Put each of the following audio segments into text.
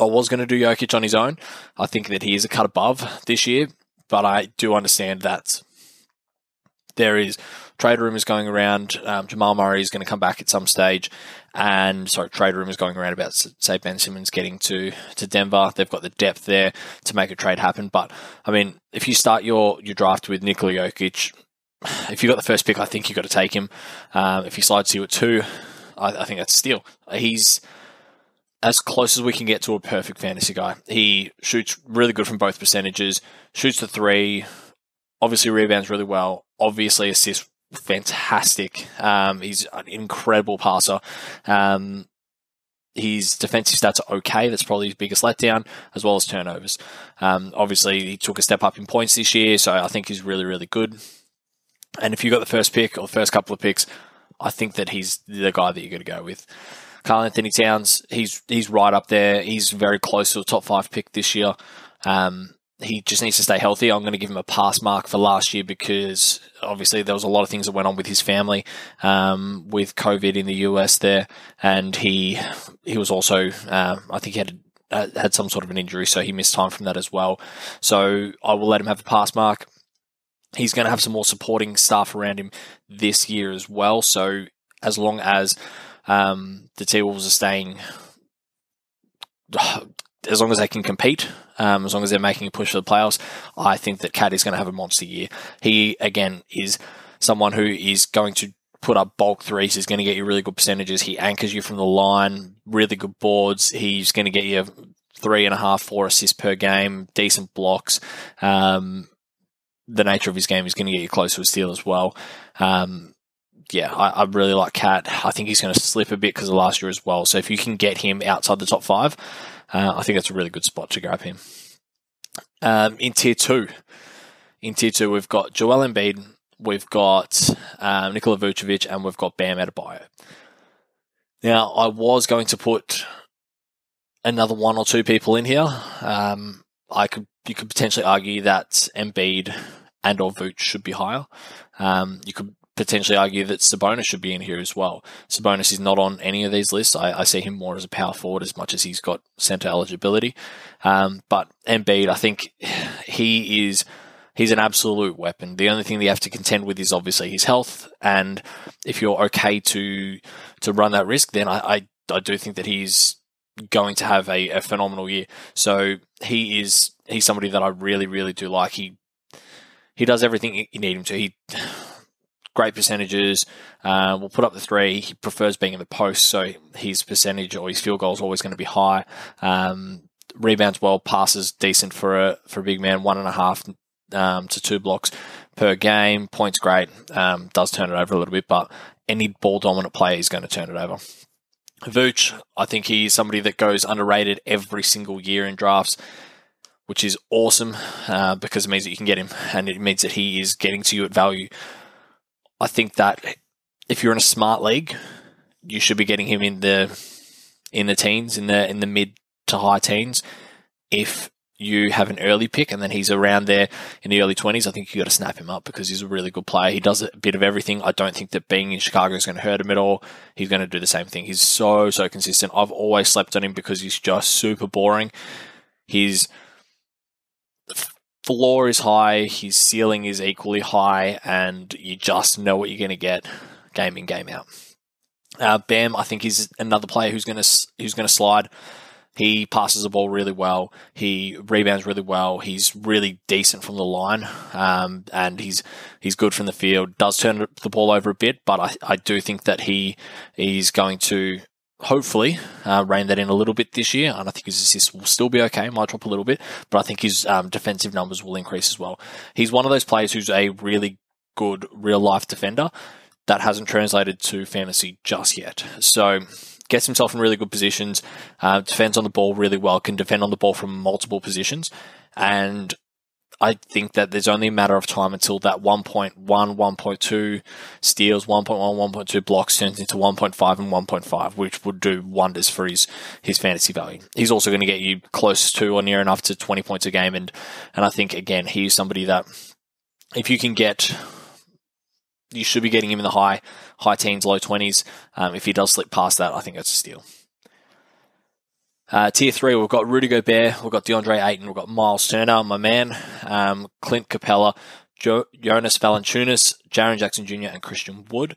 I was going to do Jokic on his own. I think that he is a cut above this year, but I do understand that there is trade rumors going around. Um, Jamal Murray is going to come back at some stage, and sorry, trade rumors going around about say Ben Simmons getting to to Denver. They've got the depth there to make a trade happen. But I mean, if you start your your draft with Nikola Jokic, if you got the first pick, I think you've got to take him. Um, if he slides to you at two, I, I think that's a steal. He's as close as we can get to a perfect fantasy guy. He shoots really good from both percentages, shoots the three, obviously rebounds really well, obviously assists fantastic. Um, he's an incredible passer. Um, his defensive stats are okay. That's probably his biggest letdown, as well as turnovers. Um, obviously, he took a step up in points this year, so I think he's really, really good. And if you got the first pick or the first couple of picks, I think that he's the guy that you're going to go with. Karl-Anthony Towns, he's he's right up there. He's very close to a top five pick this year. Um, he just needs to stay healthy. I'm going to give him a pass mark for last year because obviously there was a lot of things that went on with his family, um, with COVID in the US there, and he he was also uh, I think he had uh, had some sort of an injury, so he missed time from that as well. So I will let him have a pass mark. He's going to have some more supporting staff around him this year as well. So as long as um, the T Wolves are staying, as long as they can compete, um, as long as they're making a push for the playoffs, I think that KAT is going to have a monster year. He again is someone who is going to put up bulk threes. He's going to get you really good percentages. He anchors you from the line, really good boards. He's going to get you three and a half, four assists per game, decent blocks. Um, the nature of his game is going to get you close to a steal as well. Um, yeah, I, I, really like KAT. I think he's going to slip a bit because of last year as well. So if you can get him outside the top five, uh, I think that's a really good spot to grab him. Um, in tier two, in tier two, we've got Joel Embiid, we've got um, Nikola Vucevic, and we've got Bam Adebayo. Now, I was going to put another one or two people in here. Um, I could you could potentially argue that Embiid and or Vooch should be higher. Um, you could potentially argue that Sabonis should be in here as well. Sabonis is not on any of these lists. I, I see him more as a power forward as much as he's got center eligibility. Um, but Embiid, I think he is he's an absolute weapon. The only thing you have to contend with is obviously his health, and if you're okay to to run that risk, then I I, I do think that he's going to have a, a phenomenal year. So he is he's somebody that I really really do like. He he does everything you need him to. He great percentages. Uh, will put up the three. He prefers being in the post, so his percentage or his field goal is always going to be high. Um, rebounds well, passes decent for a for a big man, one and a half um, to two blocks per game. Points great. Um, does turn it over a little bit, but any ball dominant player is going to turn it over. Vooch, I think he's somebody that goes underrated every single year in drafts, which is awesome uh, because it means that you can get him and it means that he is getting to you at value. I think that if you're in a smart league, you should be getting him in the in the teens, in the in the mid to high teens. If you have an early pick and then he's around there in the early 20s, I think you got to snap him up because he's a really good player. He does a bit of everything. I don't think that being in Chicago is going to hurt him at all. He's going to do the same thing. He's so, so consistent. I've always slept on him because he's just super boring. His floor is high, his ceiling is equally high, and you just know what you're going to get game in, game out. Uh, Bam, I think, is another player who's going to who's going to slide. He passes the ball really well. He rebounds really well. He's really decent from the line, um, and he's he's good from the field. Does turn the ball over a bit, but I, I do think that he is going to hopefully uh, rein that in a little bit this year. And I think his assists will still be okay, might drop a little bit, but I think his um, defensive numbers will increase as well. He's one of those players who's a really good real life defender that hasn't translated to fantasy just yet. So gets himself in really good positions, uh, defends on the ball really well, can defend on the ball from multiple positions, and I think that there's only a matter of time until that 1.1, 1.2 steals, 1.1, 1.2 blocks turns into 1.5 and 1.5, which would do wonders for his, his fantasy value. He's also going to get you close to or near enough to 20 points a game. And, and I think, again, he's somebody that if you can get you should be getting him in the high high teens, low twenties. Um, if he does slip past that, I think that's a steal. Uh, tier three, we've got Rudy Gobert, we've got DeAndre Ayton, we've got Miles Turner, my man, um, Clint Capela, jo- Jonas Valanciunas, Jaren Jackson Jr., and Christian Wood.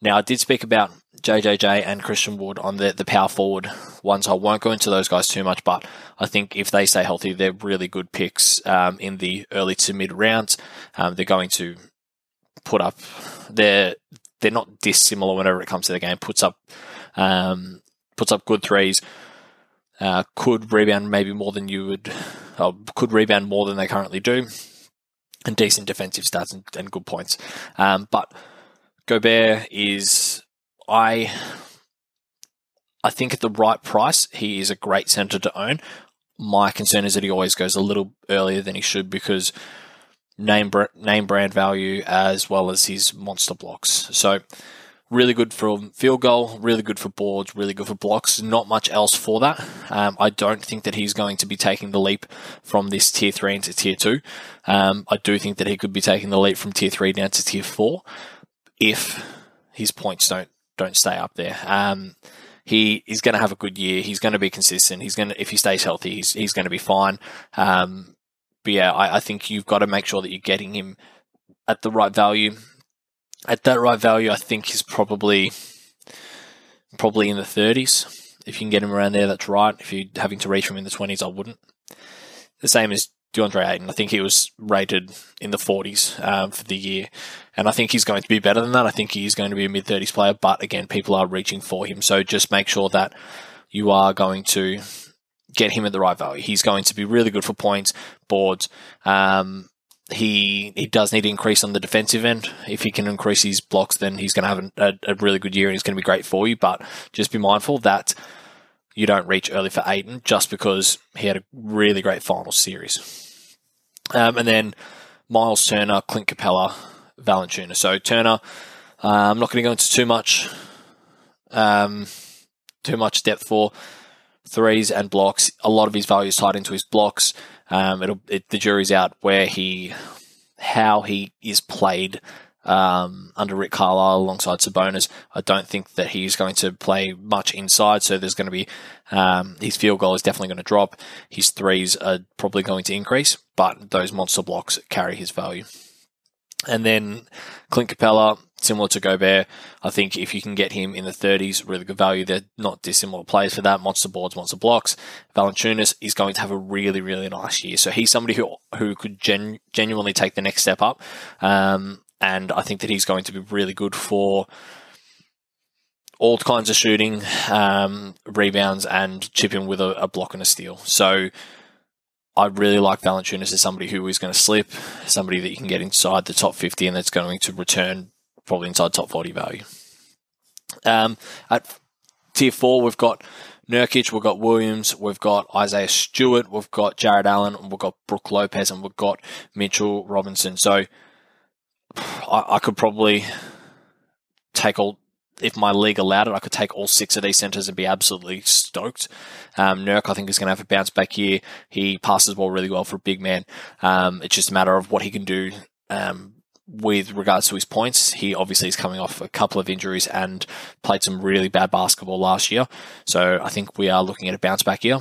Now, I did speak about JJJ and Christian Wood on the, the power forward ones. I won't go into those guys too much, but I think if they stay healthy, they're really good picks um, in the early to mid rounds. Um, they're going to put up, they're, they're not dissimilar whenever it comes to the game, puts up, um, puts up good threes, uh, could rebound maybe more than you would, uh, could rebound more than they currently do, and decent defensive stats and, and good points. Um, but Gobert is I I think at the right price he is a great center to own. My concern is that he always goes a little earlier than he should because name name brand value as well as his monster blocks. So really good for field goal, really good for boards, really good for blocks. Not much else for that. Um, I don't think that he's going to be taking the leap from this tier three into tier two. Um, I do think that he could be taking the leap from tier three down to tier four if his points don't don't stay up there. Um, he is going to have a good year. He's going to be consistent. He's going to if he stays healthy, he's he's going to be fine. Um, but yeah, I, I think you've got to make sure that you're getting him at the right value. At that right value, I think he's probably probably in the 30s. If you can get him around there, that's right. If you're having to reach him in the 20s, I wouldn't. The same as DeAndre Ayton. I think he was rated in the 40s um, for the year, and I think he's going to be better than that. I think he's going to be a mid 30s player, but again, people are reaching for him. So just make sure that you are going to get him at the right value. He's going to be really good for points, boards. Um, he he does need to increase on the defensive end. If he can increase his blocks, then he's going to have a, a really good year and he's going to be great for you. But just be mindful that you don't reach early for Ayton just because he had a really great final series. Um, and then Miles Turner, Clint Capela, Valanciunas. So Turner, uh, I'm not going to go into too much, um, too much depth for threes and blocks. A lot of his value is tied into his blocks. Um, it'll, it, the jury's out where he, how he is played um, under Rick Carlisle alongside Sabonis. I don't think that he's going to play much inside, so there's going to be um, his field goal is definitely going to drop. His threes are probably going to increase, but those monster blocks carry his value. And then Clint Capela, similar to Gobert, I think if you can get him in the 30s, really good value. They're not dissimilar players for that. Monster boards, monster blocks. Valanciunas is going to have a really, really nice year. So he's somebody who who could gen- genuinely take the next step up. Um, and I think that he's going to be really good for all kinds of shooting, um, rebounds, and chipping with a, a, block and a steal. So I really like Valanciunas as somebody who is going to slip, somebody that you can get inside the top 50 and that's going to return probably inside top 40 value. Um, at tier four, we've got Nurkic, we've got Williams, we've got Isaiah Stewart, we've got Jarrett Allen, we've got Brook Lopez, and we've got Mitchell Robinson. So I, I could probably take all if my league allowed it, I could take all six of these centers and be absolutely stoked. Um, Nurk, I think, is going to have a bounce back year. He passes ball really well for a big man. Um, it's just a matter of what he can do um, with regards to his points. He obviously is coming off a couple of injuries and played some really bad basketball last year. So I think we are looking at a bounce back year.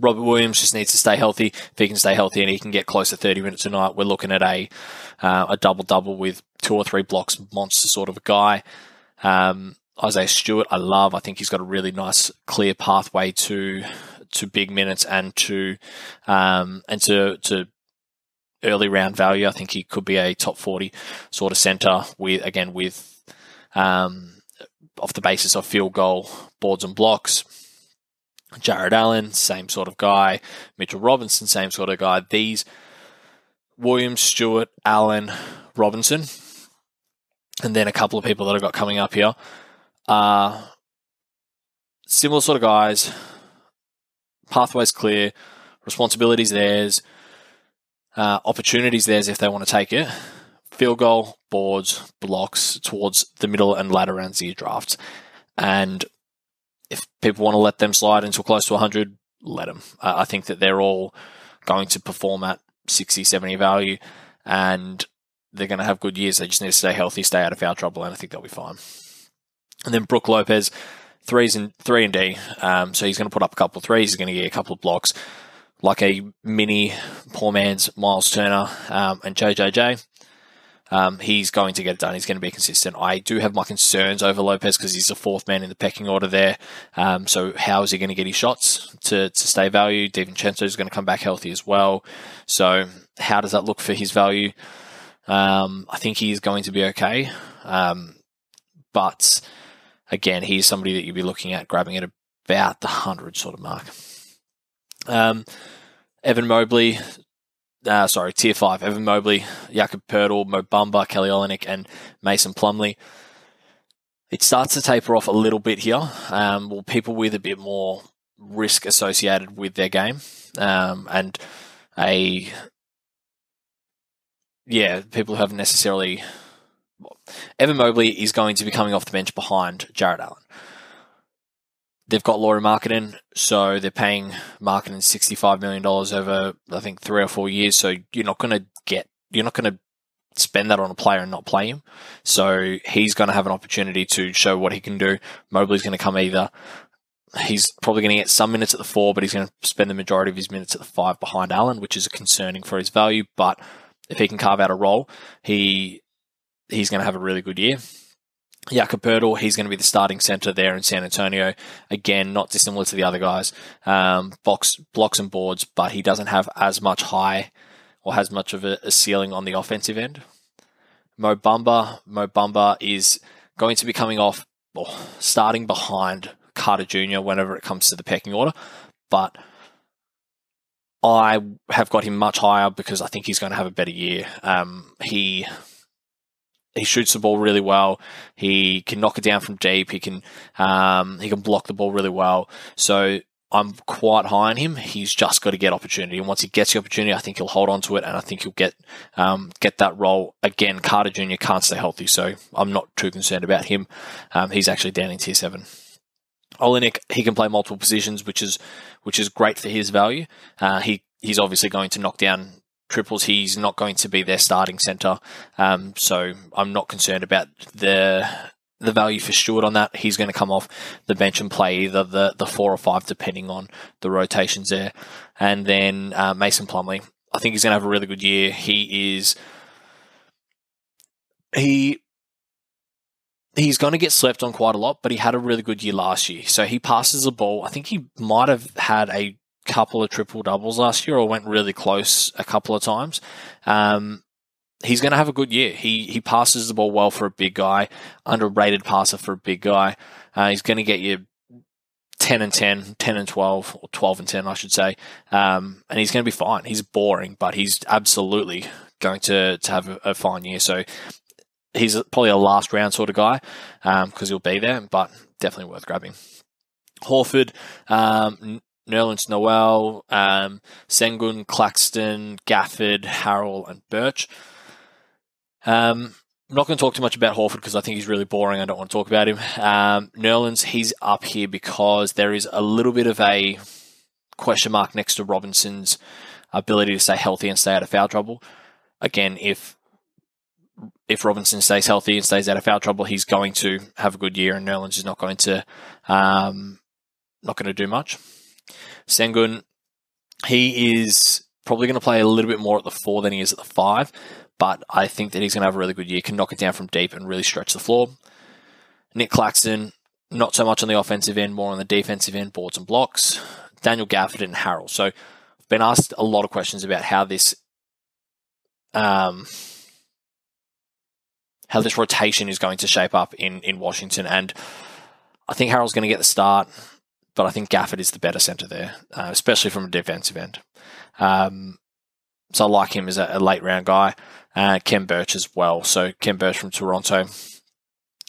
Robert Williams just needs to stay healthy. If he can stay healthy and he can get close to 30 minutes a night, we're looking at a uh, a double double with two or three blocks, monster sort of a guy. Um, Isaiah Stewart, I love. I think he's got a really nice, clear pathway to to big minutes and to um, and to to early round value. I think he could be a top 40 sort of center with again with um, off the basis of field goal, boards and blocks. Jarrett Allen, same sort of guy. Mitchell Robinson, same sort of guy. These Williams, Stewart, Allen, Robinson, and then a couple of people that I've got coming up here are similar sort of guys. Pathways clear, responsibilities theirs, uh, opportunities theirs if they want to take it. Field goal, boards, blocks towards the middle and latter rounds of your drafts. And if people want to let them slide until close to 100, let them. I think that they're all going to perform at 60, 70 value and they're going to have good years. They just need to stay healthy, stay out of foul trouble, and I think they'll be fine. And then Brook Lopez, threes and three and D. Um, so he's going to put up a couple of threes. He's going to get a couple of blocks, like a mini poor man's Miles Turner um, and JJJ. Um, he's going to get it done. He's going to be consistent. I do have my concerns over Lopez because he's the fourth man in the pecking order there. Um, so how is he going to get his shots to, to stay value? DiVincenzo is going to come back healthy as well. So how does that look for his value? Um, I think he is going to be okay. Um, but again, he's somebody that you'd be looking at grabbing at about the 100 sort of mark. Um, Evan Mobley, uh, sorry, tier five, Evan Mobley, Jakob Poeltl, Mo Bamba, Kelly Olynyk, and Mason Plumlee. It starts to taper off a little bit here. Um, well, people with a bit more risk associated with their game, um, and a yeah, people who haven't necessarily. Evan Mobley is going to be coming off the bench behind Jarrett Allen. They've got Lauri Markkanen, so they're paying Markkanen $65 million over, I think, three or four years. So you're not going to get, you're not going to spend that on a player and not play him. So he's going to have an opportunity to show what he can do. Mobley's going to come either. He's probably going to get some minutes at the four, but he's going to spend the majority of his minutes at the five behind Allen, which is concerning for his value. But if he can carve out a role, he he's going to have a really good year. Jakob Poeltl, he's going to be the starting center there in San Antonio. Again, not dissimilar to the other guys. Um, box, blocks and boards, but he doesn't have as much high or has much of a, a ceiling on the offensive end. Mo Bamba, Mo Bamba is going to be coming off, or starting behind Carter Jr. whenever it comes to the pecking order, but I have got him much higher because I think he's going to have a better year. Um, he he shoots the ball really well. He can knock it down from deep. He can um, he can block the ball really well. So I'm quite high on him. He's just got to get opportunity, and once he gets the opportunity, I think he'll hold on to it, and I think he'll get um, get that role again. Carter Jr. can't stay healthy, so I'm not too concerned about him. Um, he's actually down in tier seven. Olynyk, he can play multiple positions, which is which is great for his value. Uh, he he's obviously going to knock down triples. He's not going to be their starting center, um, so I'm not concerned about the the value for Stewart on that. He's going to come off the bench and play either the the four or five, depending on the rotations there. And then uh, Mason Plumlee, I think he's going to have a really good year. He is he he's going to get slept on quite a lot, but he had a really good year last year. So he passes the ball. I think he might have had a couple of triple doubles last year or went really close a couple of times. Um, he's going to have a good year. He he passes the ball well for a big guy, underrated passer for a big guy. Uh, he's going to get you 10 and 10, 10 and 12, or 12 and 10, I should say. Um, and he's going to be fine. He's boring, but he's absolutely going to, to have a, a fine year. So he's probably a last round sort of guy because um, he'll be there, but definitely worth grabbing. Horford, um, Nerlens Noel, um, Sengun, Claxton, Gafford, Harrell, and Birch. Um, I'm not going to talk too much about Horford because I think he's really boring. I don't want to talk about him. Um, Nerlens, he's up here because there is a little bit of a question mark next to Robinson's ability to stay healthy and stay out of foul trouble. Again, if if Robinson stays healthy and stays out of foul trouble, he's going to have a good year, and Nerlens is not going to um, not going to do much. Sengun, he is probably going to play a little bit more at the four than he is at the five, but I think that he's going to have a really good year, can knock it down from deep and really stretch the floor. Nick Claxton, not so much on the offensive end, more on the defensive end, boards and blocks. Daniel Gafford and Harrell. So I've been asked a lot of questions about how this um, how this rotation is going to shape up in, in Washington. And I think Harrell's going to get the start but I think Gafford is the better centre there, uh, especially from a defensive end. Um, so I like him as a, a late round guy. Uh, Khem Birch as well. So Khem Birch from Toronto.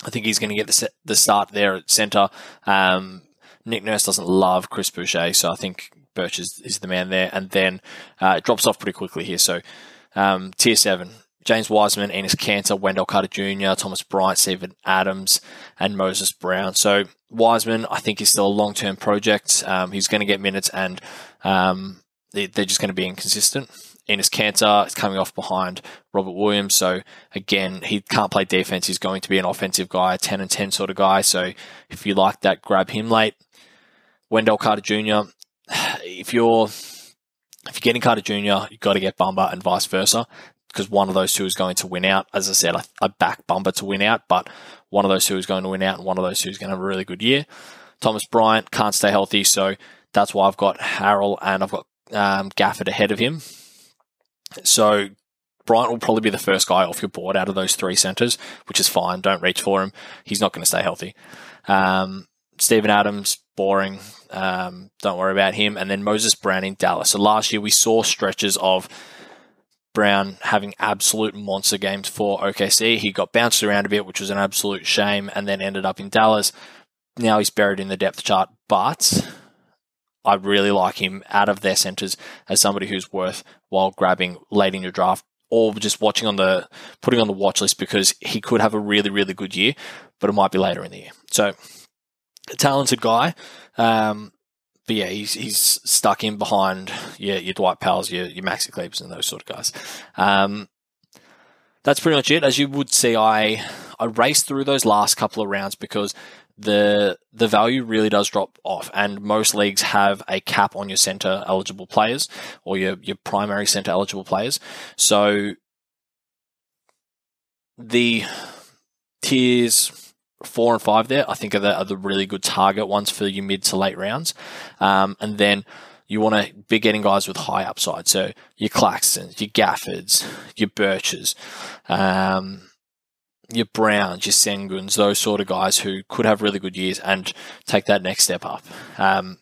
I think he's going to get the, the start there at centre. Um, Nick Nurse doesn't love Chris Boucher, so I think Birch is, is the man there. And then uh, it drops off pretty quickly here. So um, tier seven, James Wiseman, Enes Kanter, Wendell Carter Jr., Thomas Bryant, Steven Adams, and Moses Brown. So Wiseman, I think, is still a long term project. Um, he's going to get minutes, and um, they, are just going to be inconsistent. Enes Kanter is coming off behind Robert Williams. So again, he can't play defense. He's going to be an offensive guy, a 10 and 10 sort of guy. So if you like that, grab him late. Wendell Carter Jr. If you're if you're getting Carter Jr., you've got to get Bamba and vice versa because one of those two is going to win out. As I said, I, I back Bamba to win out, but one of those two is going to win out, and one of those two is going to have a really good year. Thomas Bryant can't stay healthy, so that's why I've got Harrell and I've got um, Gafford ahead of him. So Bryant will probably be the first guy off your board out of those three centres, which is fine. Don't reach for him. He's not going to stay healthy. Um, Steven Adams, boring. Um, don't worry about him. And then Moses Brown in Dallas. So last year we saw stretches of Brown having absolute monster games for OKC. He got bounced around a bit, which was an absolute shame, and then ended up in Dallas. Now he's buried in the depth chart, but I really like him out of their centers as somebody who's worth while grabbing late in your draft or just watching on the putting on the watch list because he could have a really really good year, but it might be later in the year. So, a talented guy. Um, but yeah, he's he's stuck in behind your your Dwight Powell's, your your Maxi and those sort of guys. Um, that's pretty much it. As you would see, I I raced through those last couple of rounds because the the value really does drop off, and most leagues have a cap on your center eligible players or your your primary center eligible players. So the tiers four and five there, I think are the, are the really good target ones for your mid to late rounds, um, and then you want to be getting guys with high upside. So your Claxtons, your Gaffords, your Birches. Um, your Browns, your Senguns, those sort of guys who could have really good years and take that next step up. Um,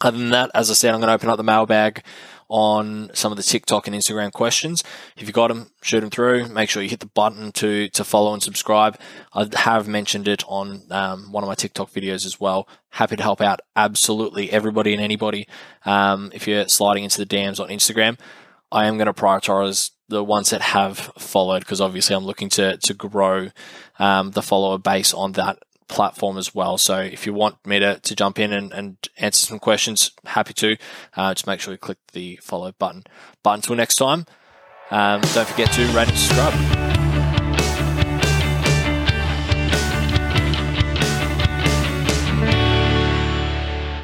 other than that, as I said, I'm going to open up the mailbag on some of the TikTok and Instagram questions. If you got them, shoot them through. Make sure you hit the button to to follow and subscribe. I have mentioned it on um, one of my TikTok videos as well. Happy to help out absolutely everybody and anybody. Um, if you're sliding into the DMs on Instagram, I am going to prioritize the ones that have followed because obviously I'm looking to to grow um, the follower base on that platform as well. So if you want me to, to jump in and, and answer some questions, happy to. Uh, just make sure you click the follow button. But until next time, um, don't forget to rate and subscribe.